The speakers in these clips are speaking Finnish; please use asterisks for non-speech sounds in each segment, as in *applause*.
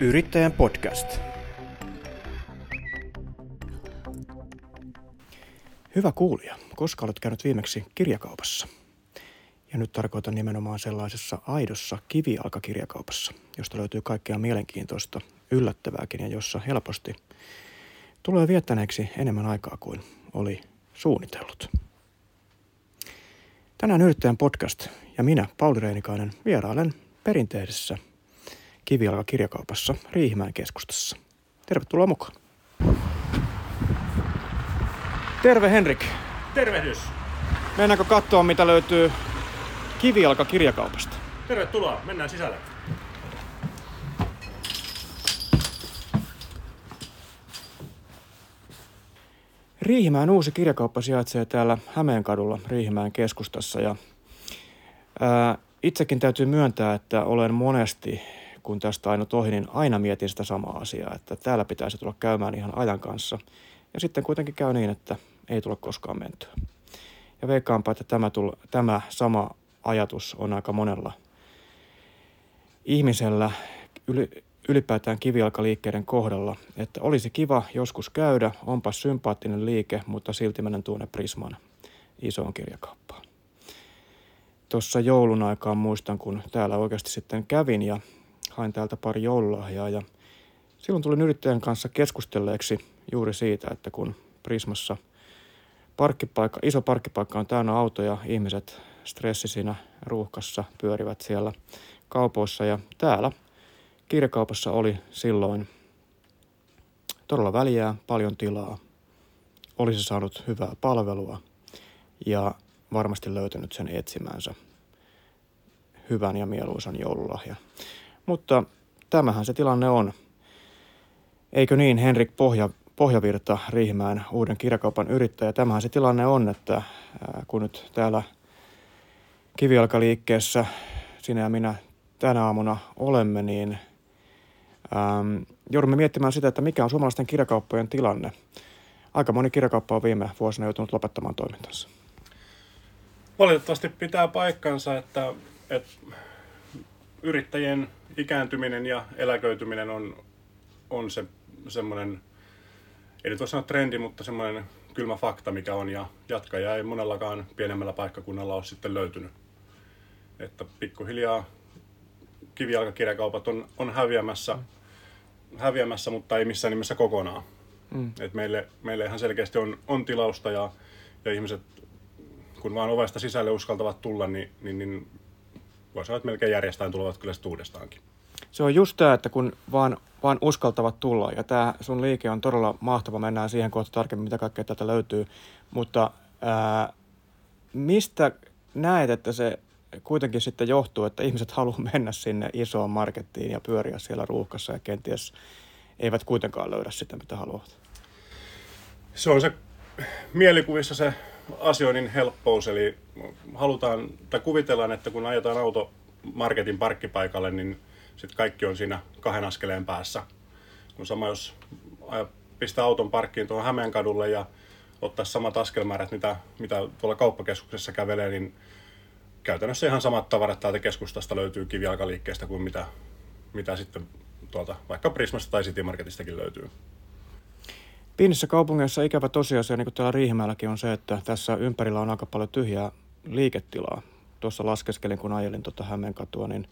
Yrittäjän podcast. Hyvä kuulija, koska olet käynyt viimeksi kirjakaupassa? Ja nyt tarkoitan nimenomaan sellaisessa aidossa kivijalkakirjakaupassa, josta löytyy kaikkea mielenkiintoista, yllättävääkin ja jossa helposti tulee viettäneeksi enemmän aikaa kuin oli suunnitellut. Tänään Yrittäjän podcast ja minä, Pauli Reinikainen, vierailen perinteisessä kivijalka-kirjakaupassa Riihimäen keskustassa. Tervetuloa mukaan. Terve Henrik. Tervehdys. Mennäänkö katsoa, mitä löytyy kivijalka-kirjakaupasta? Tervetuloa, mennään sisälle. Riihimäen uusi kirjakauppa sijaitsee täällä Hämeenkadulla Riihimäen keskustassa ja ää, itsekin täytyy myöntää, että olen monesti, kun tästä ainut ohi, niin aina mietin sitä samaa asiaa, että täällä pitäisi tulla käymään ihan ajan kanssa. Ja sitten kuitenkin käy niin, että ei tule koskaan mentyä. Ja veikkaanpa, että tämä, tull, tämä sama ajatus on aika monella ihmisellä yli, ylipäätään kivijalkaliikkeiden kohdalla, että olisi kiva joskus käydä, onpa sympaattinen liike, mutta silti menen tuonne Prisman isoon kirjakauppaan. Tuossa joulun aikaan muistan, kun täällä oikeasti sitten kävin ja hain täältä pari joululahjaa ja silloin tulin yrittäjän kanssa keskustelleeksi juuri siitä, että kun Prismassa parkkipaikka, iso parkkipaikka on täynnä autoja, ihmiset stressisinä ruuhkassa pyörivät siellä kaupoissa ja täällä kirjakaupassa oli silloin todella väliä, paljon tilaa, olisi saanut hyvää palvelua ja varmasti löytänyt sen etsimänsä hyvän ja mieluisan joululahjan. Mutta tämähän se tilanne on. Eikö niin, Henrik Pohja, Pohjavirta, Riihimäen uuden kirjakaupan yrittäjä. Tämähän se tilanne on, että kun nyt täällä kivijalkaliikkeessä sinä ja minä tänä aamuna olemme, niin ähm, joudumme miettimään sitä, että mikä on suomalaisten kirjakauppojen tilanne. Aika moni kirjakauppa on viime vuosina joutunut lopettamaan toimintansa. Valitettavasti pitää paikkansa, että, että yrittäjien ikääntyminen ja eläköityminen on, on se semmoinen, ei nyt voi sanoa trendi, mutta semmoinen kylmä fakta, mikä on, ja jatkaja ei monellakaan pienemmällä paikkakunnalla ole sitten löytynyt. Että pikkuhiljaa kivijalkakirjakaupat on, on häviämässä, mm. häviämässä, mutta ei missään nimessä kokonaan. Mm. Et meille, meille ihan selkeästi on, on tilausta ja, ja ihmiset, kun vaan ovesta sisälle uskaltavat tulla, niin, niin, niin voi sanoa, että melkein järjestään tulevat kyllä uudestaankin. Se on just tämä, että kun vaan, vaan uskaltavat tulla, ja tämä sun liike on todella mahtava, mennään siihen kohta tarkemmin, mitä kaikkea tätä löytyy, mutta ää, mistä näet, että se kuitenkin sitten johtuu, että ihmiset haluaa mennä sinne isoon markettiin ja pyöriä siellä ruuhkassa ja kenties eivät kuitenkaan löydä sitä, mitä haluavat? Se on se mielikuvissa se asioinnin helppous, eli halutaan tai kuvitellaan, että kun ajetaan auto marketin parkkipaikalle, niin sitten kaikki on siinä kahden askeleen päässä. Kun sama jos pistää auton parkkiin tuohon Hämeenkadulle ja ottaa samat askelmäärät, mitä, mitä tuolla kauppakeskuksessa kävelee, niin käytännössä ihan samat tavarat täältä keskustasta löytyy kivijalkaliikkeestä kuin mitä, mitä sitten tuolta vaikka Prismasta tai City Marketistakin löytyy. Pienissä kaupungeissa ikävä tosiasia, niin kuin täällä Riihimäelläkin, on se, että tässä ympärillä on aika paljon tyhjää liiketilaa. Tuossa laskeskelin, kun ajelin tuota Hämeenkatua, niin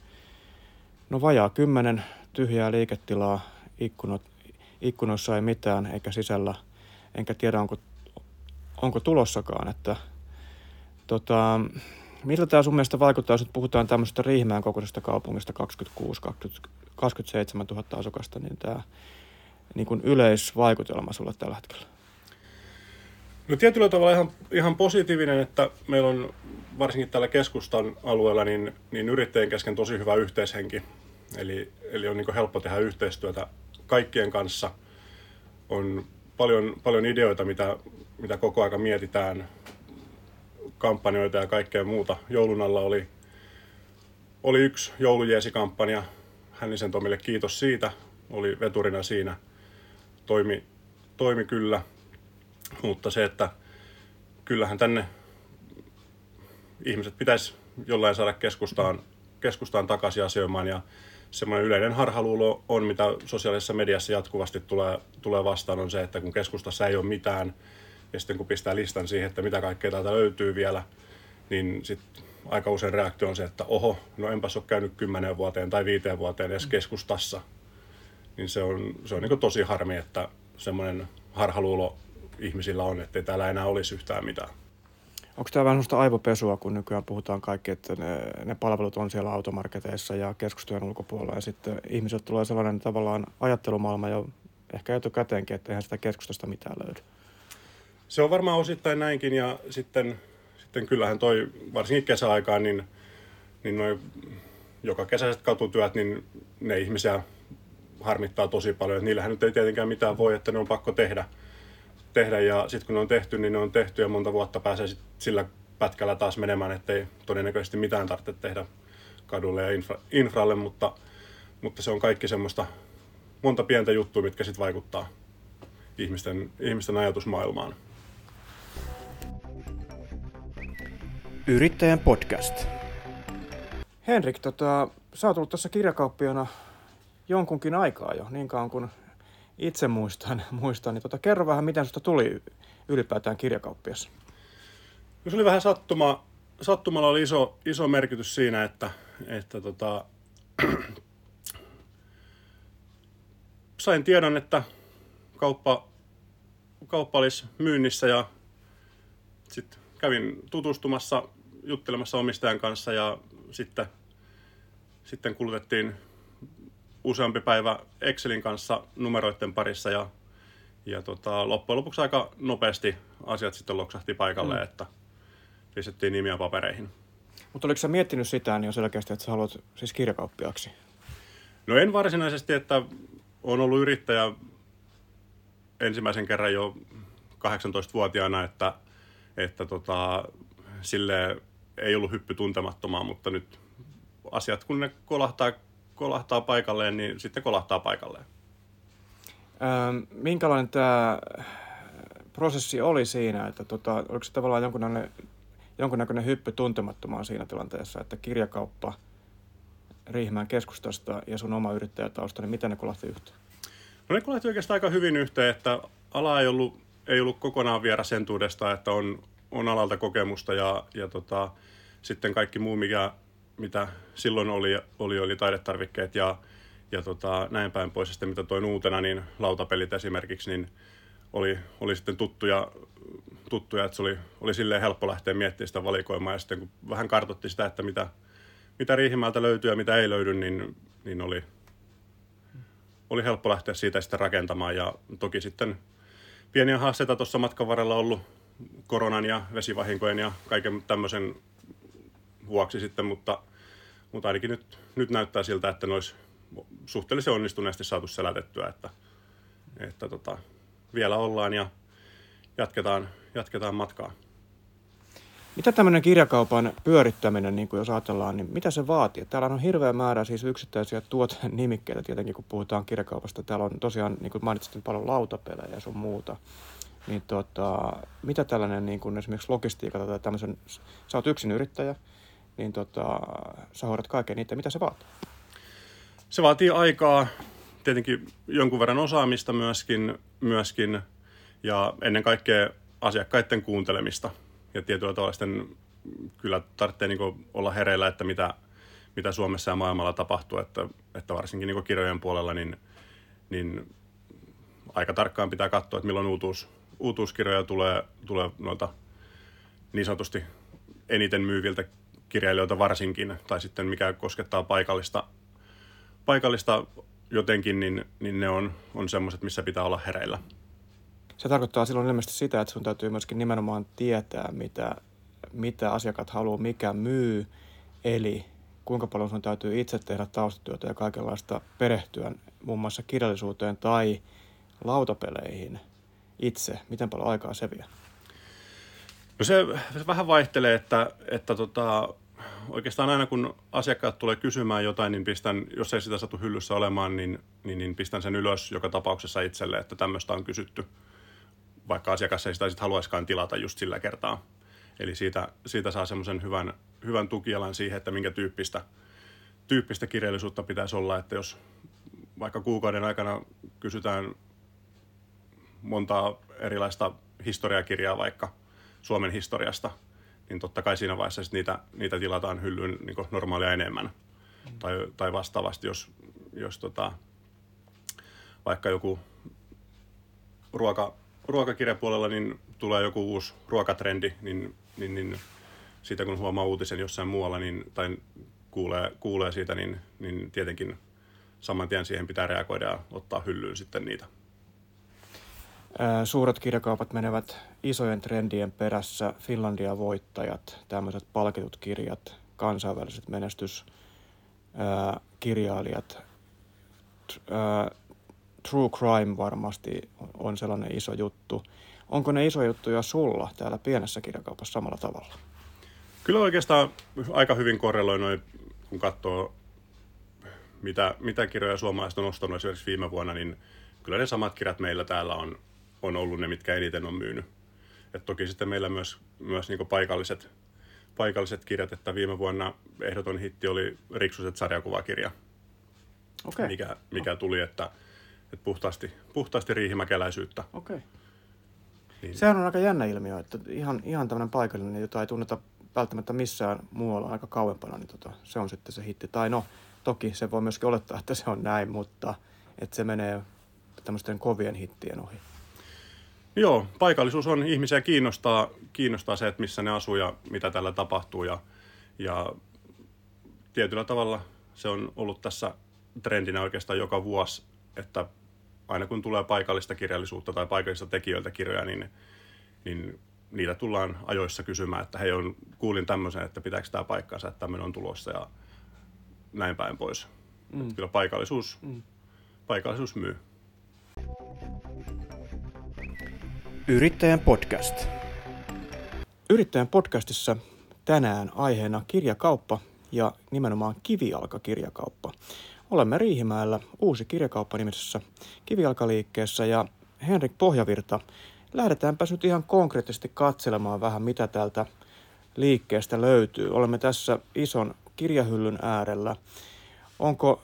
no vajaa kymmenen tyhjää liiketilaa, ikkunot, ikkunoissa ei mitään, eikä sisällä, enkä tiedä onko, onko tulossakaan, että tota, Miltä tämä sun mielestä vaikuttaa, jos puhutaan tämmöisestä Riihimäen kokoisesta kaupungista 26-27 000 asukasta, niin tämä niin kuin yleisvaikutelma sulle tällä hetkellä? No tietyllä tavalla ihan, ihan positiivinen, että meillä on varsinkin tällä keskustan alueella niin, niin yrittäjien kesken tosi hyvä yhteishenki. Eli, eli on niin helppo tehdä yhteistyötä kaikkien kanssa. On paljon, paljon ideoita, mitä, mitä koko aika mietitään kampanjoita ja kaikkea muuta. Joulun alla oli, oli yksi joulujeesikampanja. Hännisen Tomille kiitos siitä. Oli veturina siinä. Toimi, toimi kyllä. Mutta se, että kyllähän tänne ihmiset pitäisi jollain saada keskustaan, keskustaan takaisin asioimaan. Ja semmoinen yleinen harhaluulo on, mitä sosiaalisessa mediassa jatkuvasti tulee, tulee vastaan, on se, että kun keskustassa ei ole mitään, ja sitten kun pistää listan siihen, että mitä kaikkea täältä löytyy vielä, niin sitten aika usein reaktio on se, että oho, no enpäs ole käynyt kymmenen vuoteen tai viiteen vuoteen edes keskustassa. Niin se on, se on niin tosi harmi, että semmoinen harhaluulo ihmisillä on, että ei täällä enää olisi yhtään mitään. Onko tämä vähän sellaista aivopesua, kun nykyään puhutaan kaikki, että ne, ne palvelut on siellä automarketeissa ja keskustojen ulkopuolella ja sitten ihmiset tulee sellainen tavallaan ajattelumaailma jo ehkä etukäteenkin, että eihän sitä keskustasta mitään löydy. Se on varmaan osittain näinkin ja sitten, sitten kyllähän toi varsinkin kesäaikaan, niin, niin noin joka kesäiset katutyöt, niin ne ihmisiä harmittaa tosi paljon. Että niillähän nyt ei tietenkään mitään voi, että ne on pakko tehdä – tehdä ja sitten kun ne on tehty, niin ne on tehty ja monta vuotta pääsee sit sillä pätkällä taas menemään, ettei todennäköisesti mitään tarvitse tehdä kadulle ja infra, infralle, mutta, mutta se on kaikki semmoista monta pientä juttua, mitkä sitten vaikuttaa ihmisten, ihmisten ajatusmaailmaan. Yrittäjän podcast. Henrik, tota, sä oot ollut tässä kirjakauppiona jonkunkin aikaa jo, niin kauan kuin itse muistan, *laughs* muistan niin tota, kerro vähän, miten sinusta tuli ylipäätään kirjakauppias? No se oli vähän sattuma, sattumalla oli iso, iso merkitys siinä, että, että tota, *clears throat* sain tiedon, että kauppa, kauppa olisi myynnissä ja sitten kävin tutustumassa, juttelemassa omistajan kanssa ja sitten, sitten kulutettiin useampi päivä Excelin kanssa numeroiden parissa ja, ja tota, loppujen lopuksi aika nopeasti asiat sitten loksahti paikalle, mm. että pistettiin nimiä papereihin. Mutta oliko sä miettinyt sitä niin selkeästi, että sä haluat siis kirjakauppiaksi? No en varsinaisesti, että on ollut yrittäjä ensimmäisen kerran jo 18-vuotiaana, että, että tota, sille ei ollut hyppy tuntemattomaan, mutta nyt asiat kun ne kolahtaa kolahtaa paikalleen, niin sitten kolahtaa paikalleen. Ähm, minkälainen tämä prosessi oli siinä, että tota, oliko se tavallaan jonkunnäköinen, jonkunnäköinen hyppy tuntemattomaan siinä tilanteessa, että kirjakauppa Riihmään keskustasta ja sun oma yrittäjätausta, niin miten ne kolahti yhteen? No ne kolahti oikeastaan aika hyvin yhteen, että ala ei ollut, ei ollut kokonaan vieras entuudesta, että on, on alalta kokemusta ja, ja tota, sitten kaikki muu, mikä mitä silloin oli, oli, oli taidetarvikkeet ja, ja tota, näin päin pois. Ja sitten mitä toin uutena, niin lautapelit esimerkiksi, niin oli, oli sitten tuttuja, tuttuja että se oli, oli silleen helppo lähteä miettimään sitä valikoimaa. Ja sitten kun vähän kartotti sitä, että mitä, mitä Riihimäeltä löytyy ja mitä ei löydy, niin, niin oli, oli helppo lähteä siitä sitten rakentamaan. Ja toki sitten pieniä haasteita tuossa matkan varrella ollut koronan ja vesivahinkojen ja kaiken tämmöisen vuoksi sitten, mutta, mutta ainakin nyt, nyt näyttää siltä, että ne olisi suhteellisen onnistuneesti saatu selätettyä, että, että tota, vielä ollaan ja jatketaan, jatketaan matkaa. Mitä tämmöinen kirjakaupan pyörittäminen, niin kuin jos ajatellaan, niin mitä se vaatii? Täällä on hirveä määrä siis yksittäisiä tuotenimikkeitä tietenkin, kun puhutaan kirjakaupasta. Täällä on tosiaan, niin kuin mainitsit, paljon lautapelejä ja sun muuta. Niin tota, mitä tällainen niin kuin esimerkiksi logistiikka tai tämmöisen, sä oot yksin yrittäjä, niin tota, sä hoidat kaiken niitä, mitä se vaatii? Se vaatii aikaa, tietenkin jonkun verran osaamista myöskin, myöskin ja ennen kaikkea asiakkaiden kuuntelemista. Ja tietyllä tavalla sitten kyllä tarvitsee niin olla hereillä, että mitä, mitä Suomessa ja maailmalla tapahtuu, että, että varsinkin niin kirjojen puolella niin, niin aika tarkkaan pitää katsoa, että milloin uutuus, uutuuskirjoja tulee, tulee noilta niin sanotusti eniten myyviltä kirjailijoita varsinkin, tai sitten mikä koskettaa paikallista, paikallista jotenkin, niin, niin ne on, on semmoiset, missä pitää olla hereillä. Se tarkoittaa silloin ilmeisesti sitä, että sun täytyy myöskin nimenomaan tietää, mitä, mitä asiakkaat haluaa, mikä myy, eli kuinka paljon sun täytyy itse tehdä taustatyötä ja kaikenlaista perehtyä muun muassa kirjallisuuteen tai lautapeleihin itse. Miten paljon aikaa se vie? No se, se vähän vaihtelee, että, että tota, oikeastaan aina kun asiakkaat tulee kysymään jotain, niin pistän, jos ei sitä satu hyllyssä olemaan, niin, niin, niin pistän sen ylös joka tapauksessa itselle, että tämmöistä on kysytty, vaikka asiakas ei sitä sitten haluaiskaan tilata just sillä kertaa. Eli siitä, siitä saa semmoisen hyvän, hyvän tukialan siihen, että minkä tyyppistä, tyyppistä kirjallisuutta pitäisi olla, että jos vaikka kuukauden aikana kysytään montaa erilaista historiakirjaa vaikka Suomen historiasta, niin totta kai siinä vaiheessa sit niitä, niitä tilataan hyllyyn niin normaalia enemmän. Mm. Tai, tai vastaavasti, jos, jos tota, vaikka joku ruoka, ruokakirjapuolella niin tulee joku uusi ruokatrendi, niin, niin, niin siitä kun huomaa uutisen jossain muualla niin, tai kuulee, kuulee siitä, niin, niin tietenkin saman tien siihen pitää reagoida ja ottaa hyllyyn sitten niitä. Suuret kirjakaupat menevät isojen trendien perässä. Finlandia voittajat, tämmöiset palkitut kirjat, kansainväliset menestyskirjailijat. True crime varmasti on sellainen iso juttu. Onko ne iso juttuja sulla täällä pienessä kirjakaupassa samalla tavalla? Kyllä oikeastaan aika hyvin korreloi noin, kun katsoo mitä, mitä kirjoja suomalaiset on ostanut esimerkiksi viime vuonna, niin kyllä ne samat kirjat meillä täällä on, on ollut ne, mitkä eniten on myynyt. Et toki sitten meillä myös, myös niin paikalliset, paikalliset kirjat, että viime vuonna ehdoton hitti oli Riksuset sarjakuvakirja, okay. mikä, mikä tuli, että, että puhtaasti, puhtaasti riihimäkeläisyyttä. Okay. Niin. Sehän on aika jännä ilmiö, että ihan, ihan tämmöinen paikallinen, jota ei tunneta välttämättä missään muualla aika kauempana, niin tota, se on sitten se hitti. Tai no, toki se voi myöskin olettaa, että se on näin, mutta että se menee tämmöisten kovien hittien ohi. Joo, paikallisuus on ihmisiä kiinnostaa, kiinnostaa se, että missä ne asuu ja mitä tällä tapahtuu. Ja, ja tietyllä tavalla se on ollut tässä trendinä oikeastaan joka vuosi, että aina kun tulee paikallista kirjallisuutta tai paikallista tekijöiltä kirjoja, niin, niin niitä tullaan ajoissa kysymään, että hei, on, kuulin tämmöisen, että pitääkö tämä paikkaansa, että tämmöinen on tulossa ja näin päin pois. Mm. Kyllä paikallisuus, mm. paikallisuus myy. Yrittäjän podcast. Yrittäjän podcastissa tänään aiheena kirjakauppa ja nimenomaan kivialkakirjakauppa. Olemme Riihimäellä uusi kirjakauppa nimisessä kivialkaliikkeessä ja Henrik Pohjavirta, lähdetäänpä nyt ihan konkreettisesti katselemaan vähän mitä täältä liikkeestä löytyy. Olemme tässä ison kirjahyllyn äärellä. Onko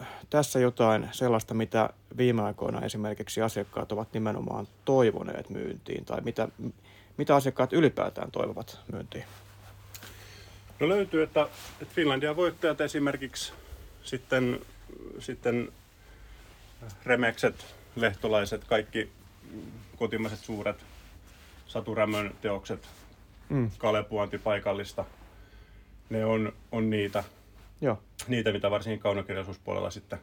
äh, tässä jotain sellaista, mitä viime aikoina esimerkiksi asiakkaat ovat nimenomaan toivoneet myyntiin, tai mitä, mitä asiakkaat ylipäätään toivovat myyntiin? No löytyy, että, että Finlandia voittajat esimerkiksi sitten, sitten remekset, lehtolaiset, kaikki kotimaiset suuret Saturämön teokset, mm. Kalepuanti paikallista – ne on, on niitä, Joo. niitä, mitä varsinkin kaunokirjallisuuspuolella sitten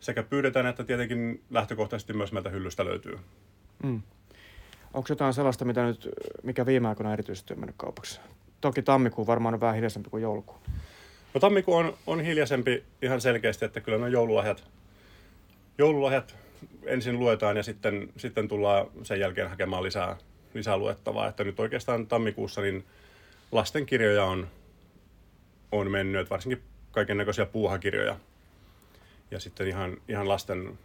sekä pyydetään, että tietenkin lähtökohtaisesti myös meiltä hyllystä löytyy. Mm. Onko jotain sellaista, mitä nyt, mikä viime aikoina erityisesti on mennyt kaupaksi? Toki tammikuu varmaan on vähän hiljaisempi kuin joulukuu. No tammikuu on, on hiljaisempi ihan selkeästi, että kyllä ne joululahjat, joululahjat ensin luetaan ja sitten, sitten tullaan sen jälkeen hakemaan lisää, lisää luettavaa. Että nyt oikeastaan tammikuussa niin lastenkirjoja on, on mennyt, varsinkin kaiken näköisiä puuhakirjoja. Ja sitten ihan, ihan lasten,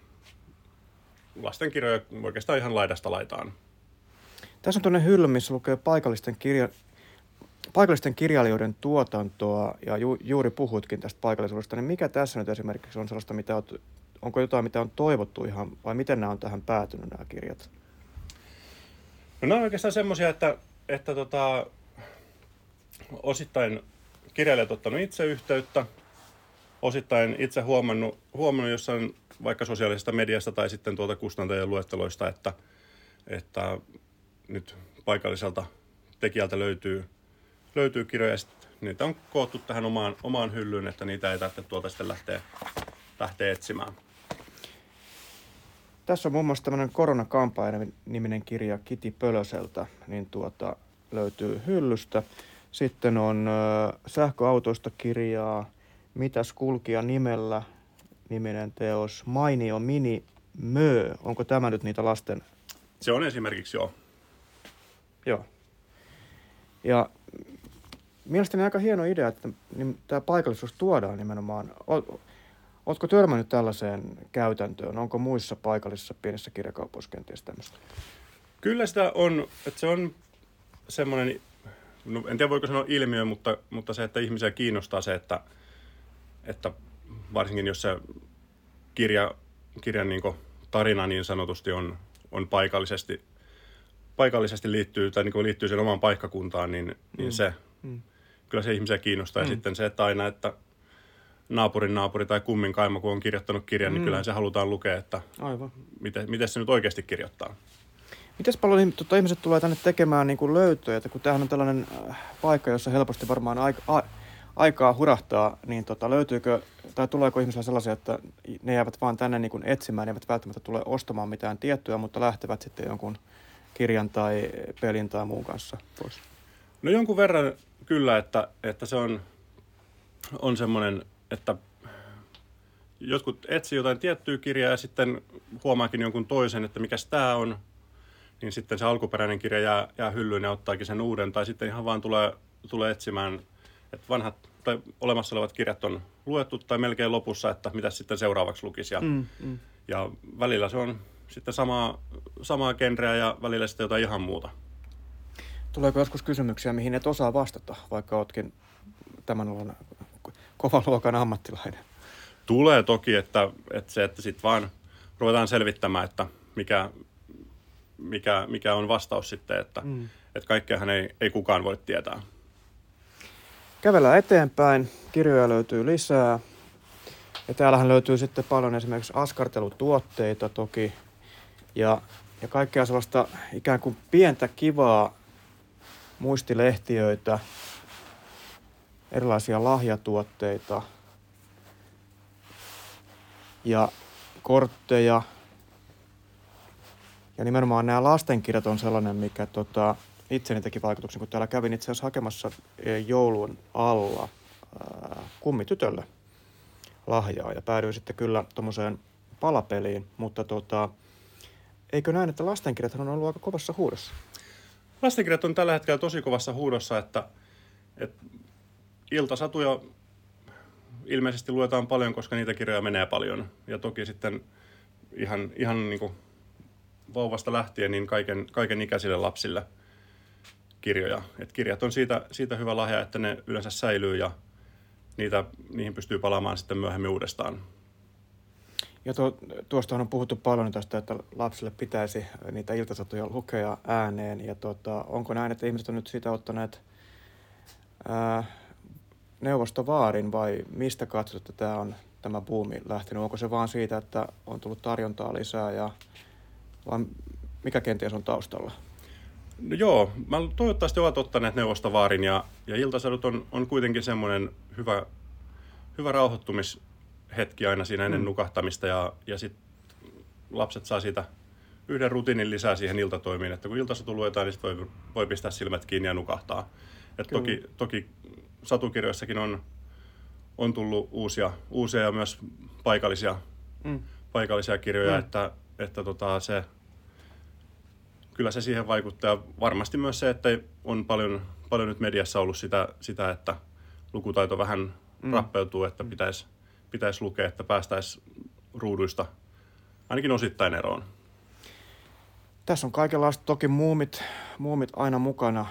lastenkirjoja oikeastaan ihan laidasta laitaan. Tässä on tuonne hylly, missä lukee paikallisten, kirja, paikallisten kirjailijoiden tuotantoa, ja ju, juuri puhuitkin tästä paikallisuudesta, niin mikä tässä nyt esimerkiksi on sellaista, mitä on, onko jotain, mitä on toivottu ihan, vai miten nämä on tähän päätynyt nämä kirjat? No nämä on oikeastaan semmoisia, että, että tota, osittain kirjailijat ottanut itse yhteyttä, osittain itse huomannut, huomannut jossain vaikka sosiaalisesta mediasta tai sitten tuolta kustantajien luetteloista, että, että nyt paikalliselta tekijältä löytyy, löytyy kirjoja, niitä on koottu tähän omaan, omaan hyllyyn, että niitä ei tarvitse tuolta sitten lähteä, lähteä etsimään. Tässä on muun muassa tämmöinen koronakampaajana-niminen kirja Kiti Pölöseltä, niin tuota, löytyy hyllystä. Sitten on sähköautoista kirjaa, Mitäs kulkija nimellä, niminen teos, Mainio Mini Mö. Onko tämä nyt niitä lasten? Se on esimerkiksi joo. Joo. Ja mielestäni aika hieno idea, että tämä paikallisuus tuodaan nimenomaan. Oletko törmännyt tällaiseen käytäntöön? Onko muissa paikallisissa pienissä kirjakaupoissa kenties tämmöistä? Kyllä sitä on, että se on semmoinen no, en tiedä voiko sanoa ilmiö, mutta, mutta se, että ihmisiä kiinnostaa se, että, että varsinkin jos se kirja, kirjan niin tarina niin sanotusti on, on paikallisesti, paikallisesti liittyy, tai niin liittyy sen omaan paikkakuntaan, niin, niin mm. se, mm. kyllä se ihmisiä kiinnostaa. Mm. Ja sitten se, että aina, että naapurin naapuri tai kummin kaima, kun on kirjoittanut kirjan, niin mm. niin kyllähän se halutaan lukea, että Aivan. Miten, miten se nyt oikeasti kirjoittaa. Miten paljon tota, ihmiset tulee tänne tekemään niin kuin löytöjä, että kun tämähän on tällainen äh, paikka, jossa helposti varmaan aika, a, aikaa hurahtaa, niin tota, löytyykö tai tuleeko ihmisillä sellaisia, että ne jäävät vaan tänne niin kuin etsimään, ne eivät välttämättä tule ostamaan mitään tiettyä, mutta lähtevät sitten jonkun kirjan tai pelin tai muun kanssa pois? No jonkun verran kyllä, että, että se on, on semmoinen, että jotkut etsii jotain tiettyä kirjaa ja sitten huomaakin jonkun toisen, että mikä tämä on, niin sitten se alkuperäinen kirja jää, jää hyllyyn ja ottaakin sen uuden, tai sitten ihan vaan tulee, tulee etsimään, että vanhat tai olemassa olevat kirjat on luettu tai melkein lopussa, että mitä sitten seuraavaksi lukisi. Ja, mm, mm. ja välillä se on sitten samaa, samaa genreä ja välillä sitten jotain ihan muuta. Tuleeko joskus kysymyksiä, mihin et osaa vastata, vaikka oletkin tämän alan kovan luokan ammattilainen? Tulee toki, että, että se, että sitten vaan ruvetaan selvittämään, että mikä, mikä, mikä on vastaus sitten, että, mm. että kaikkeahan ei, ei kukaan voi tietää. Kävellään eteenpäin, kirjoja löytyy lisää. Ja täällähän löytyy sitten paljon esimerkiksi askartelutuotteita toki. Ja, ja kaikkea sellaista ikään kuin pientä kivaa muistilehtiöitä, erilaisia lahjatuotteita ja kortteja. Ja nimenomaan nämä lastenkirjat on sellainen, mikä tota, itseni teki vaikutuksen, kun täällä kävin itse asiassa hakemassa eh, joulun alla kummitytölle lahjaa ja päädyin sitten kyllä tuommoiseen palapeliin, mutta tota, eikö näin, että lastenkirjat on ollut aika kovassa huudossa? Lastenkirjat on tällä hetkellä tosi kovassa huudossa, että, että iltasatuja ilmeisesti luetaan paljon, koska niitä kirjoja menee paljon. Ja toki sitten ihan, ihan niin kuin vauvasta lähtien niin kaiken, kaiken ikäisille lapsille – kirjoja. Et kirjat on siitä, siitä hyvä lahja, että ne yleensä säilyy ja niitä, niihin pystyy palaamaan sitten myöhemmin uudestaan. Ja tuo, tuosta on puhuttu paljon tästä, että lapsille pitäisi niitä iltasatuja lukea ääneen. Ja tuota, onko näin, että ihmiset on nyt siitä ottaneet ää, neuvostovaarin vai mistä katsot, että tämä on tämä buumi lähtenyt? Onko se vaan siitä, että on tullut tarjontaa lisää ja vai mikä kenties on taustalla? No joo, mä toivottavasti ovat ottaneet neuvostovaarin ja, ja iltasadut on, on kuitenkin semmoinen hyvä, hyvä rauhoittumishetki aina siinä ennen mm. nukahtamista ja, ja sitten lapset saa siitä yhden rutiinin lisää siihen iltatoimiin, että kun iltasatu luetaan, niin sit voi, voi pistää silmät kiinni ja nukahtaa. Et toki, toki satukirjoissakin on, on tullut uusia, uusia ja myös paikallisia, mm. paikallisia kirjoja, mm. että, että tota, se kyllä se siihen vaikuttaa. Varmasti myös se, että on paljon, paljon nyt mediassa ollut sitä, sitä että lukutaito vähän mm. rappeutuu, että pitäisi pitäis lukea, että päästäisiin ruuduista ainakin osittain eroon. Tässä on kaikenlaista toki muumit, muumit aina mukana.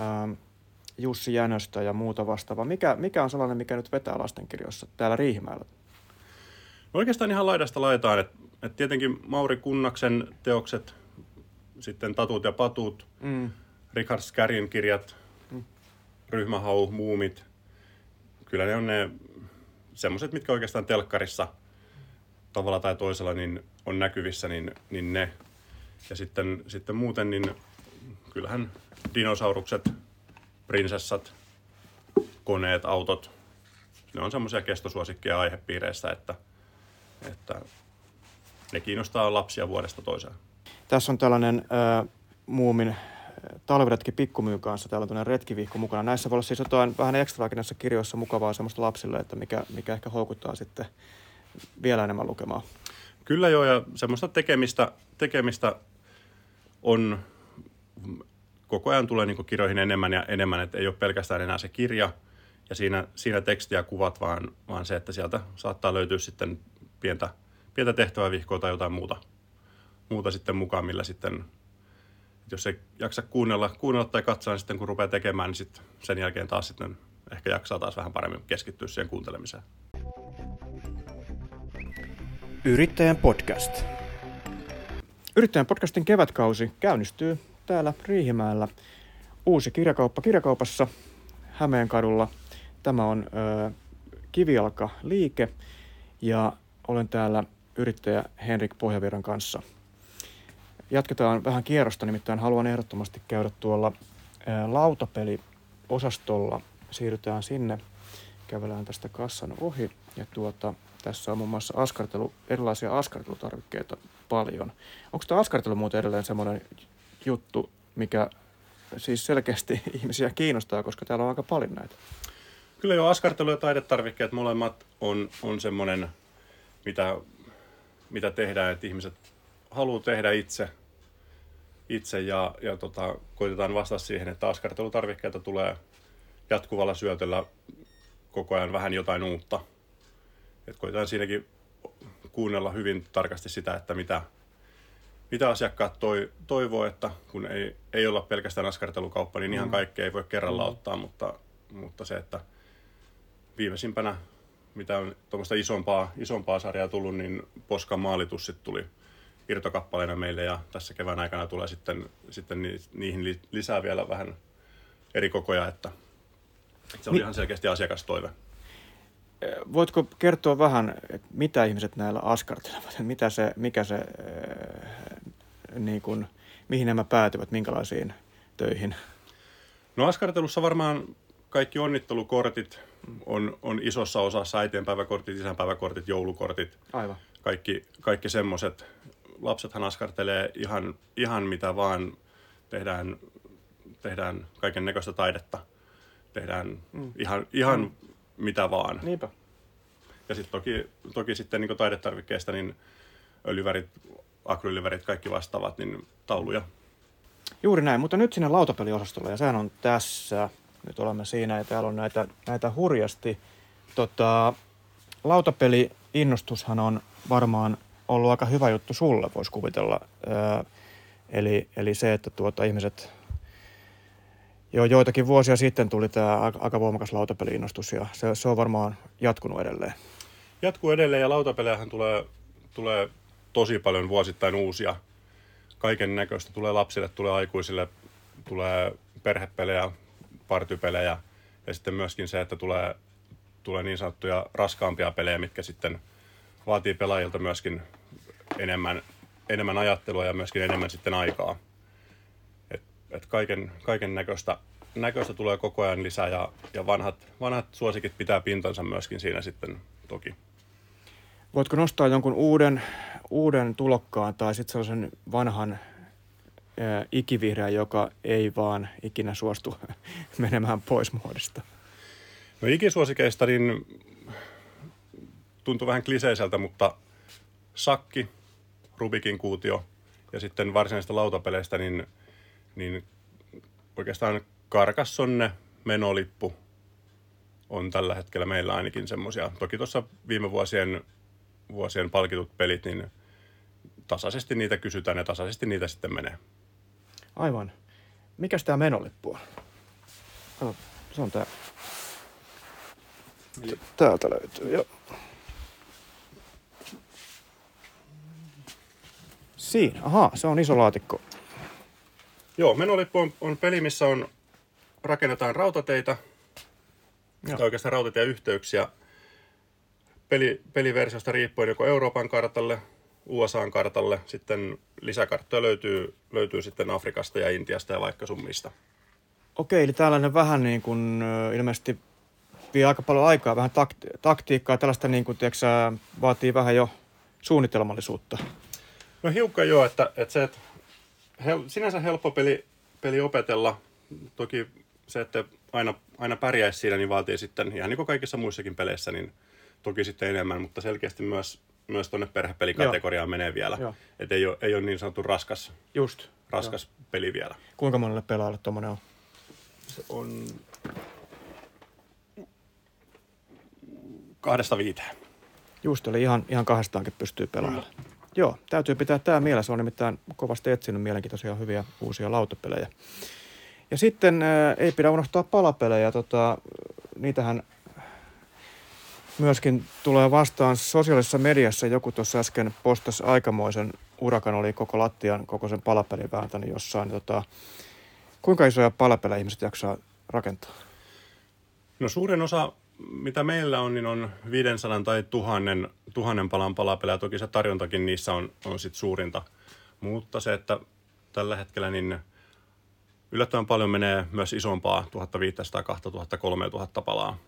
Ähm, Jussi Jänöstä ja muuta vastaavaa. Mikä, mikä on sellainen, mikä nyt vetää lastenkirjoissa täällä Riihimäellä? No oikeastaan ihan laidasta laitaan. Et, et tietenkin Mauri Kunnaksen teokset sitten Tatut ja Patut, mm. Richard Skärin kirjat, mm. Ryhmähau, Muumit. Kyllä ne on ne semmoiset, mitkä oikeastaan telkkarissa tavalla tai toisella niin on näkyvissä, niin, niin ne. Ja sitten, sitten muuten, niin kyllähän dinosaurukset, prinsessat, koneet, autot, ne on semmoisia kestosuosikkeja aihepiireissä, että, että ne kiinnostaa lapsia vuodesta toiseen. Tässä on tällainen äh, muumin talviretki pikkumyyn kanssa. Täällä on tällainen retkivihko mukana. Näissä voi olla siis jotain vähän ekstraakin näissä kirjoissa mukavaa semmoista lapsille, että mikä, mikä ehkä houkuttaa sitten vielä enemmän lukemaan. Kyllä joo, ja semmoista tekemistä, tekemistä on koko ajan tulee niin kirjoihin enemmän ja enemmän, että ei ole pelkästään enää se kirja ja siinä, siinä teksti ja kuvat, vaan, vaan se, että sieltä saattaa löytyä sitten pientä, pientä tehtävävihkoa tai jotain muuta muuta sitten mukaan, millä sitten, jos ei jaksa kuunnella, kuunnella tai katsoa, niin sitten kun rupeaa tekemään, niin sitten sen jälkeen taas sitten ehkä jaksaa taas vähän paremmin keskittyä siihen kuuntelemiseen. Yrittäjän podcast. Yrittäjän podcastin kevätkausi käynnistyy täällä Riihimäellä. Uusi kirjakauppa kirjakaupassa Hämeenkadulla. Tämä on ö, Kivialka liike ja olen täällä yrittäjä Henrik Pohjavirran kanssa. Jatketaan vähän kierrosta, nimittäin haluan ehdottomasti käydä tuolla lautapeliosastolla. Siirrytään sinne, kävelään tästä kassan ohi ja tuota, tässä on muun muassa askartelu, erilaisia askartelutarvikkeita paljon. Onko tämä askartelu muuten edelleen semmoinen juttu, mikä siis selkeästi *laughs* ihmisiä kiinnostaa, koska täällä on aika paljon näitä? Kyllä jo askartelu ja taidetarvikkeet molemmat on, on semmoinen, mitä, mitä tehdään, että ihmiset haluaa tehdä itse, itse ja, ja tota, koitetaan vastata siihen, että askartelutarvikkeita tulee jatkuvalla syötöllä koko ajan vähän jotain uutta. Et koitetaan siinäkin kuunnella hyvin tarkasti sitä, että mitä, mitä asiakkaat toi, toivoo, että kun ei, ei olla pelkästään askartelukauppa, niin ihan mm. kaikkea ei voi kerralla mm. ottaa, mutta, mutta se, että viimeisimpänä, mitä on tuommoista isompaa, isompaa sarjaa tullut, niin Poskan maalitus sitten tuli irtokappaleena meille ja tässä kevään aikana tulee sitten, sitten niihin lisää vielä vähän eri kokoja, että se oli niin, ihan selkeästi asiakastoive. Voitko kertoa vähän, että mitä ihmiset näillä askartelevat, *laughs* mitä se, mikä se, niin kuin, mihin nämä päätyvät, minkälaisiin töihin? No askartelussa varmaan kaikki onnittelukortit on, on isossa osassa, äitienpäiväkortit, isänpäiväkortit, joulukortit. Aivan. Kaikki, kaikki semmoiset. Lapsethan askartelee ihan, ihan mitä vaan. Tehdään, tehdään kaiken näköistä taidetta. Tehdään mm. ihan, ihan mm mitä vaan. Niinpä. Ja sitten toki, toki sitten niin taidetarvikkeista niin öljyvärit, akryylivärit, kaikki vastaavat, niin tauluja. Juuri näin, mutta nyt sinne lautapeliosastolle ja sehän on tässä. Nyt olemme siinä ja täällä on näitä, näitä hurjasti. Tota, lautapeli-innostushan on varmaan ollut aika hyvä juttu sulle, voisi kuvitella. Öö, eli, eli se, että tuota, ihmiset jo joitakin vuosia sitten tuli tämä aika voimakas lautapeliinnostus ja se, se on varmaan jatkunut edelleen. Jatkuu edelleen ja lautapelejähän tulee, tulee tosi paljon vuosittain uusia. Kaiken näköistä tulee lapsille, tulee aikuisille, tulee perhepelejä, partypelejä ja sitten myöskin se, että tulee, tulee niin sanottuja raskaampia pelejä, mitkä sitten vaatii pelaajilta myöskin enemmän, enemmän ajattelua ja myöskin enemmän sitten aikaa että kaiken, kaiken näköistä, näköistä tulee koko ajan lisää ja, ja vanhat, vanhat suosikit pitää pintansa myöskin siinä sitten toki. Voitko nostaa jonkun uuden, uuden tulokkaan tai sitten sellaisen vanhan ää, ikivihreän, joka ei vaan ikinä suostu *laughs* menemään pois muodista? No ikisuosikeista niin tuntuu vähän kliseiseltä, mutta sakki, Rubikin kuutio ja sitten varsinaisista lautapeleistä, niin niin oikeastaan Karkassonne menolippu on tällä hetkellä meillä ainakin semmoisia. Toki tuossa viime vuosien, vuosien palkitut pelit, niin tasaisesti niitä kysytään ja tasaisesti niitä sitten menee. Aivan. Mikäs tämä menolippu on? Kato, se on tää. Täältä löytyy, joo. Siinä, ahaa, se on iso laatikko. Joo, menolippu on, on peli, missä on, rakennetaan rautateitä, tai oikeastaan rautatieyhteyksiä peli, peliversiosta riippuen joko Euroopan kartalle, USAn kartalle, sitten lisäkarttoja löytyy, löytyy sitten Afrikasta ja Intiasta ja vaikka summista. Okei, eli tällainen vähän niin kuin ilmeisesti vie aika paljon aikaa, vähän takti- taktiikkaa, tällaista niin kuin, tiedätkö, vaatii vähän jo suunnitelmallisuutta. No hiukan joo, että, että se, että hel, sinänsä helppo peli, peli opetella. Toki se, että aina, aina pärjäisi siinä, niin vaatii sitten, ihan niin kuin kaikissa muissakin peleissä, niin toki sitten enemmän, mutta selkeästi myös, myös tuonne perhepelikategoriaan Joo. menee vielä. Että ei ole, ei ole niin sanottu raskas, Just. raskas Joo. peli vielä. Kuinka monelle pelaajalle tuommoinen on? Se on kahdesta viiteen. Just, eli ihan, ihan kahdestaankin pystyy pelaamaan. Mm. Joo, täytyy pitää tämä mielessä. On nimittäin kovasti etsinyt mielenkiintoisia hyviä uusia lautapelejä. Ja sitten ää, ei pidä unohtaa palapelejä. Tota, niitähän myöskin tulee vastaan sosiaalisessa mediassa. Joku tuossa äsken postasi aikamoisen urakan, oli koko lattian, koko sen palapelin vääntänyt jossain. Tota, kuinka isoja palapelejä ihmiset jaksaa rakentaa? No suurin osa, mitä meillä on, niin on 500 tai 1000, tuhannen palan palapelejä. Toki se tarjontakin niissä on, on sit suurinta. Mutta se, että tällä hetkellä niin yllättävän paljon menee myös isompaa, 1500, 2000, 3000 palaa.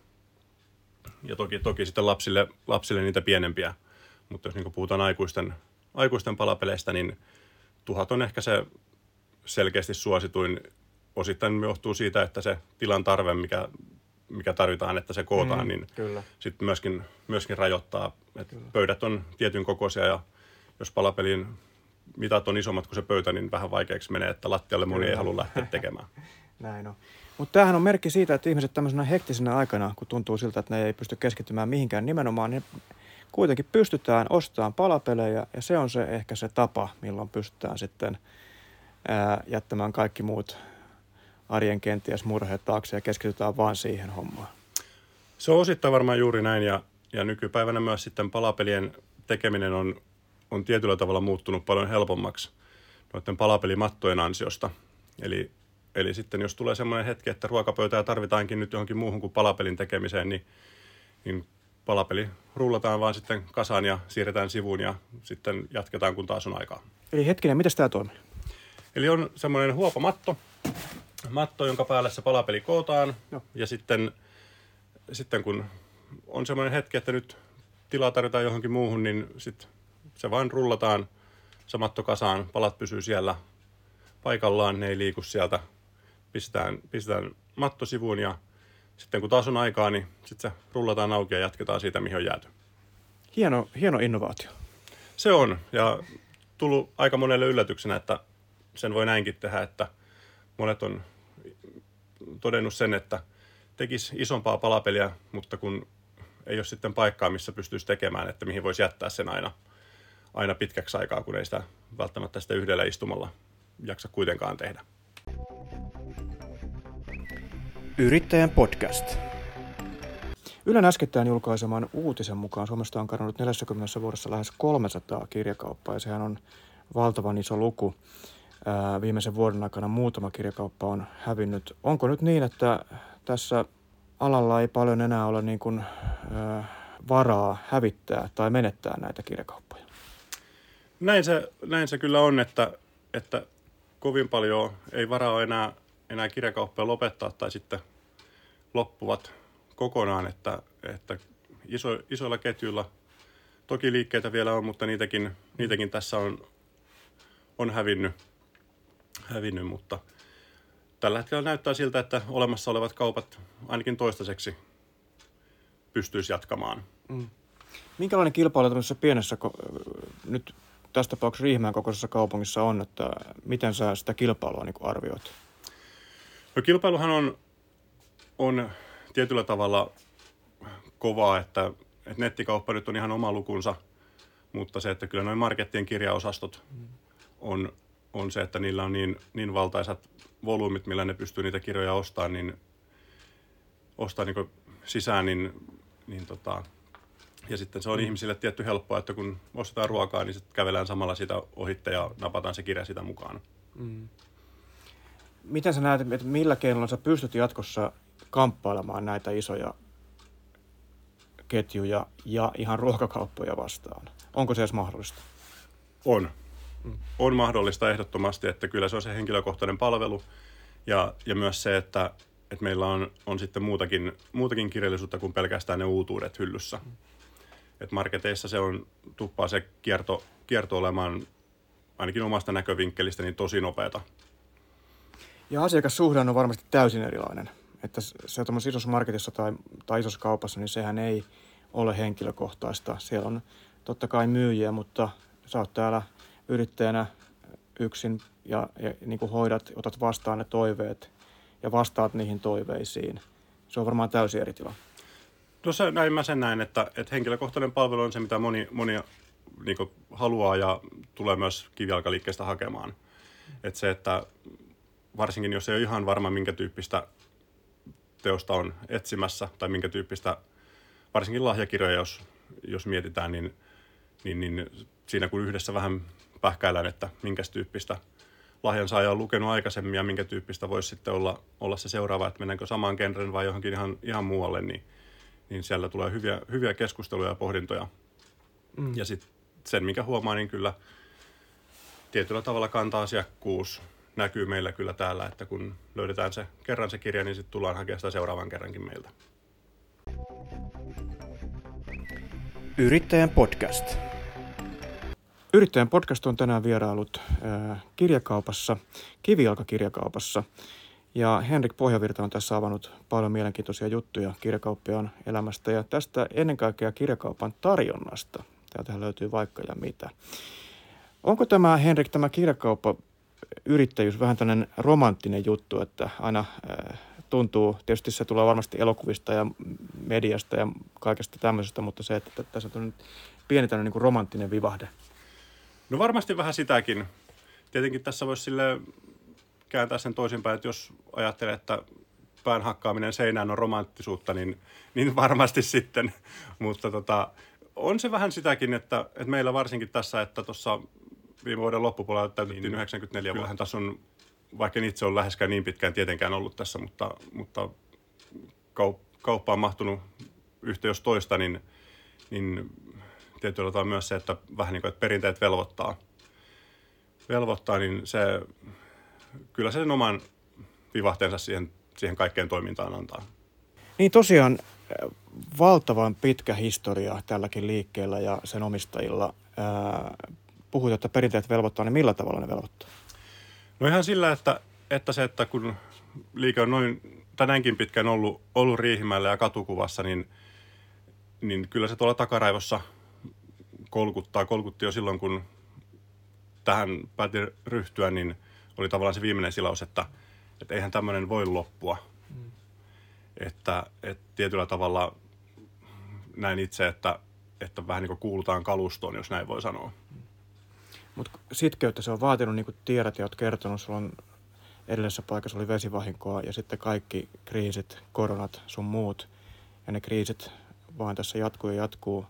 Ja toki, toki sitten lapsille, lapsille niitä pienempiä. Mutta jos niin puhutaan aikuisten, aikuisten palapeleistä, niin tuhat on ehkä se selkeästi suosituin. Osittain johtuu siitä, että se tilan tarve, mikä, mikä tarvitaan, että se kootaan, mm, niin sitten myöskin, myöskin rajoittaa. Et pöydät on tietyn kokoisia ja jos palapelin mitat on isommat kuin se pöytä, niin vähän vaikeaksi menee, että lattialle moni Kyllä. ei halua lähteä *laughs* tekemään. Näin on. Mutta tämähän on merkki siitä, että ihmiset tämmöisenä hektisenä aikana, kun tuntuu siltä, että ne ei pysty keskittymään mihinkään nimenomaan, niin kuitenkin pystytään ostamaan palapelejä ja se on se ehkä se tapa, milloin pystytään sitten ää, jättämään kaikki muut arjen kenties murheet taakse ja keskitytään vain siihen hommaan. Se on osittain varmaan juuri näin ja, ja nykypäivänä myös sitten palapelien tekeminen on on tietyllä tavalla muuttunut paljon helpommaksi noiden palapelimattojen ansiosta. Eli, eli sitten jos tulee semmoinen hetki, että ruokapöytää tarvitaankin nyt johonkin muuhun kuin palapelin tekemiseen, niin, niin palapeli rullataan vaan sitten kasaan ja siirretään sivuun ja sitten jatketaan, kun taas on aikaa. Eli hetkinen, miten tämä toimii? Eli on semmoinen huopamatto, matto, jonka päälle se palapeli kootaan. No. Ja sitten, sitten kun on semmoinen hetki, että nyt tilaa tarvitaan johonkin muuhun, niin sitten se vain rullataan samatto kasaan, palat pysyy siellä paikallaan, ne ei liiku sieltä, pistetään, pistetään matto sivuun ja sitten kun taas on aikaa, niin sitten se rullataan auki ja jatketaan siitä, mihin on jääty. Hieno, hieno innovaatio. Se on, ja tullut aika monelle yllätyksenä, että sen voi näinkin tehdä, että monet on todennut sen, että tekisi isompaa palapeliä, mutta kun ei ole sitten paikkaa, missä pystyisi tekemään, että mihin voisi jättää sen aina – aina pitkäksi aikaa, kun ei sitä välttämättä sitä yhdellä istumalla jaksa kuitenkaan tehdä. Yrittäjän podcast. Ylen äskettäin julkaiseman uutisen mukaan Suomesta on kadonnut 40 vuodessa lähes 300 kirjakauppaa ja sehän on valtavan iso luku. Viimeisen vuoden aikana muutama kirjakauppa on hävinnyt. Onko nyt niin, että tässä alalla ei paljon enää ole niin kuin, varaa hävittää tai menettää näitä kirjakauppoja? näin se, näin se kyllä on, että, että kovin paljon ei varaa enää, enää kirjakauppoja lopettaa tai sitten loppuvat kokonaan, että, että iso, isoilla ketjuilla toki liikkeitä vielä on, mutta niitäkin, niitäkin tässä on, on hävinnyt, hävinnyt, mutta tällä hetkellä näyttää siltä, että olemassa olevat kaupat ainakin toistaiseksi pystyisi jatkamaan. Mm. Minkälainen kilpailu tämmöisessä pienessä, nyt tässä tapauksessa Riihimäen kokoisessa kaupungissa on, että miten sä sitä kilpailua niin arvioit? No kilpailuhan on, on tietyllä tavalla kovaa, että, että nettikauppa nyt on ihan oma lukunsa, mutta se, että kyllä noin markettien kirjaosastot on, on se, että niillä on niin, niin valtaisat volyymit, millä ne pystyy niitä kirjoja ostamaan, niin ostaa niin sisään, niin, niin tota, ja sitten se on mm. ihmisille tietty helppoa, että kun ostetaan ruokaa, niin sitten kävelään samalla sitä ohitte ja napataan se kirja sitä mukaan. Mm. Miten sä näet, että millä keinoilla sä pystyt jatkossa kamppailemaan näitä isoja ketjuja ja ihan ruokakauppoja vastaan? Onko se edes mahdollista? On. On mahdollista ehdottomasti, että kyllä se on se henkilökohtainen palvelu ja, ja myös se, että, että meillä on, on sitten muutakin, muutakin kirjallisuutta kuin pelkästään ne uutuudet hyllyssä. Että marketeissa se on, tuppaa se kierto, kierto olemaan ainakin omasta näkövinkkelistä niin tosi nopeata. Ja asiakassuhde on varmasti täysin erilainen. Että se on isossa marketissa tai, tai isossa kaupassa, niin sehän ei ole henkilökohtaista. Siellä on totta kai myyjiä, mutta sä oot täällä yrittäjänä yksin ja, ja niin kuin hoidat, otat vastaan ne toiveet ja vastaat niihin toiveisiin. Se on varmaan täysin eri tila. Se, näin mä sen näen, että, että henkilökohtainen palvelu on se, mitä moni, moni niin haluaa ja tulee myös kivijalkaliikkeestä hakemaan. Että se, että varsinkin jos ei ole ihan varma, minkä tyyppistä teosta on etsimässä tai minkä tyyppistä varsinkin lahjakirjoja, jos, jos mietitään, niin, niin, niin siinä kun yhdessä vähän pähkäillään, että minkä tyyppistä lahjansaaja on lukenut aikaisemmin ja minkä tyyppistä voisi sitten olla, olla se seuraava, että mennäänkö samaan genren vai johonkin ihan, ihan muualle, niin, niin siellä tulee hyviä, hyviä keskusteluja ja pohdintoja. Mm. Ja sitten sen, mikä huomaa, niin kyllä tietyllä tavalla kanta-asiakkuus näkyy meillä kyllä täällä, että kun löydetään se kerran se kirja, niin sitten tullaan hakemaan sitä seuraavan kerrankin meiltä. Yrittäjän podcast. Yrittäjän podcast on tänään vierailut äh, kirjakaupassa, kivijalkakirjakaupassa. Ja Henrik Pohjavirta on tässä avannut paljon mielenkiintoisia juttuja kirjakauppiaan elämästä ja tästä ennen kaikkea kirjakaupan tarjonnasta. Täältähän löytyy vaikka ja mitä. Onko tämä, Henrik, tämä kirjakauppa yrittäjyys vähän tämmöinen romanttinen juttu, että aina äh, tuntuu, tietysti se tulee varmasti elokuvista ja mediasta ja kaikesta tämmöisestä, mutta se, että tässä on pieni tämmöinen niin romanttinen vivahde. No varmasti vähän sitäkin. Tietenkin tässä voisi sille kääntää sen toisinpäin, että jos ajattelee, että pään hakkaaminen seinään on romanttisuutta, niin, niin varmasti *laughs* sitten. Mutta tota, on se vähän sitäkin, että, että meillä varsinkin tässä, että tuossa viime vuoden loppupuolella täytettiin niin, 94 vuotta. Tässä on, vaikka en itse ole läheskään niin pitkään tietenkään ollut tässä, mutta, mutta kauppa on mahtunut yhtä jos toista, niin, niin tietyllä tavalla myös se, että vähän niin kuin, että perinteet velvoittaa, velvoittaa niin se, kyllä se sen oman vivahteensa siihen, siihen kaikkeen toimintaan antaa. Niin tosiaan valtavan pitkä historia tälläkin liikkeellä ja sen omistajilla. Puhuit, että perinteet velvoittaa, niin millä tavalla ne velvoittaa? No ihan sillä, että, että se, että kun liike on noin tänäänkin pitkään ollut, ollut Riihimäellä ja katukuvassa, niin, niin kyllä se tuolla takaraivossa kolkuttaa. Kolkutti jo silloin, kun tähän päätin ryhtyä, niin oli tavallaan se viimeinen silaus, että, että eihän tämmöinen voi loppua. Mm. Että, että tietyllä tavalla näin itse, että, että vähän niin kuin kuulutaan kalustoon, jos näin voi sanoa. Mutta sitkeyttä se on vaatinut, niin kuin tiedät ja olet kertonut, sulla on edellisessä paikassa oli vesivahinkoa ja sitten kaikki kriisit, koronat, sun muut. Ja ne kriisit vaan tässä jatkuu ja jatkuu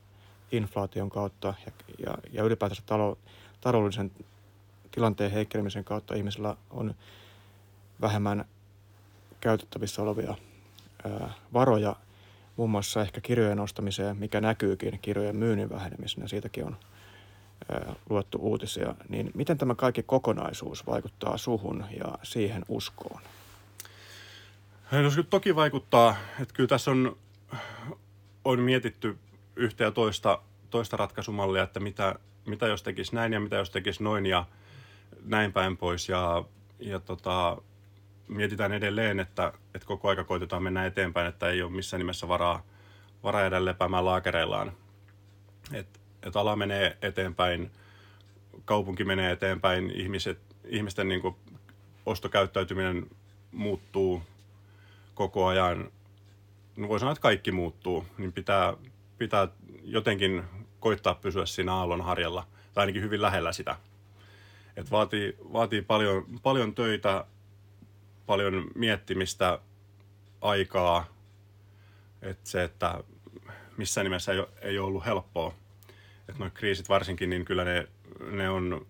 inflaation kautta ja, ja, ja ylipäätänsä talo, taloudellisen tilanteen heikkenemisen kautta ihmisillä on vähemmän käytettävissä olevia ää, varoja muun muassa ehkä kirjojen ostamiseen, mikä näkyykin kirjojen myynnin vähenemisenä. Siitäkin on luettu uutisia. Niin miten tämä kaikki kokonaisuus vaikuttaa suhun ja siihen uskoon? No se toki vaikuttaa, että kyllä tässä on, on mietitty yhtä ja toista, toista ratkaisumallia, että mitä, mitä jos tekisi näin ja mitä jos tekisi noin ja näin päin pois. Ja, ja tota, mietitään edelleen, että, että koko aika koitetaan mennä eteenpäin, että ei ole missään nimessä varaa, varaa jäädä lepäämään laakereillaan. Et, et ala menee eteenpäin, kaupunki menee eteenpäin, ihmiset, ihmisten niin kuin ostokäyttäytyminen muuttuu koko ajan. No voi sanoa, että kaikki muuttuu, niin pitää, pitää jotenkin koittaa pysyä siinä aallonharjalla, tai ainakin hyvin lähellä sitä. Et vaatii, vaatii paljon, paljon töitä, paljon miettimistä, aikaa. Et se, että missään nimessä ei ei ollut helppoa. Et nuo kriisit varsinkin, niin kyllä ne, ne on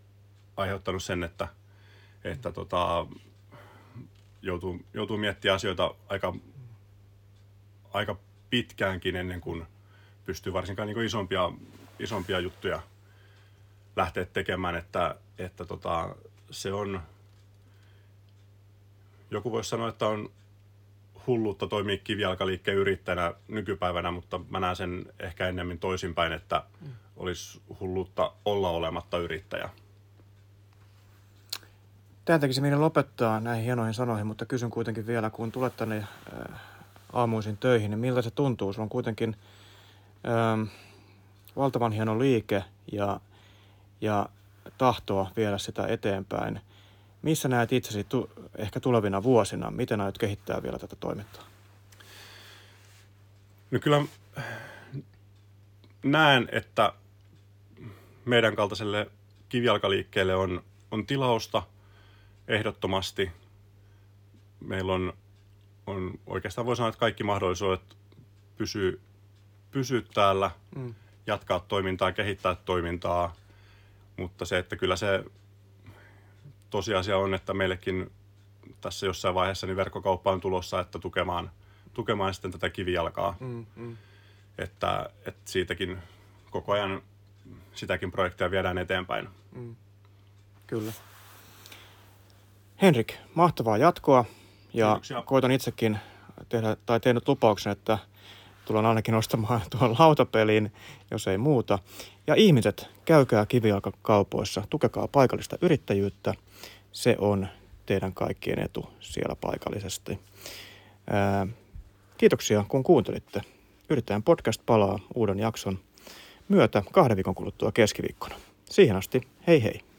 aiheuttanut sen, että, että tota, joutuu, joutuu miettimään asioita aika, aika pitkäänkin ennen kuin pystyy varsinkaan niin isompia, isompia juttuja lähteä tekemään, että, että tota, se on, joku voisi sanoa, että on hulluutta toimia kivijalkaliikkeen yrittäjänä nykypäivänä, mutta mä näen sen ehkä ennemmin toisinpäin, että olisi hulluutta olla olematta yrittäjä. Tämä tekisi meidän lopettaa näihin hienoihin sanoihin, mutta kysyn kuitenkin vielä, kun tulet tänne äh, aamuisin töihin, niin miltä se tuntuu? Sulla on kuitenkin ähm, valtavan hieno liike ja, ja tahtoa viedä sitä eteenpäin. Missä näet itsesi tu- ehkä tulevina vuosina? Miten aiot kehittää vielä tätä toimintaa? No kyllä näen, että meidän kaltaiselle kivijalkaliikkeelle on, on tilausta ehdottomasti. Meillä on, on oikeastaan voi sanoa, että kaikki mahdollisuudet pysyy pysyä täällä, mm. jatkaa toimintaa, kehittää toimintaa, mutta se, että kyllä se tosiasia on, että meillekin tässä jossain vaiheessa niin verkkokauppa on tulossa, että tukemaan, tukemaan sitten tätä kivijalkaa. Mm, mm. Että, että siitäkin koko ajan sitäkin projektia viedään eteenpäin. Mm. Kyllä. Henrik, mahtavaa jatkoa ja Kiitoksia. koitan itsekin tehdä, tai tehnyt lupauksen, että tullaan ainakin ostamaan *laughs* tuon lautapeliin, jos ei muuta. Ja ihmiset, käykää kivijalkakaupoissa, tukekaa paikallista yrittäjyyttä. Se on teidän kaikkien etu siellä paikallisesti. Ää, kiitoksia, kun kuuntelitte. Yrittäjän podcast palaa uuden jakson myötä kahden viikon kuluttua keskiviikkona. Siihen asti, hei hei!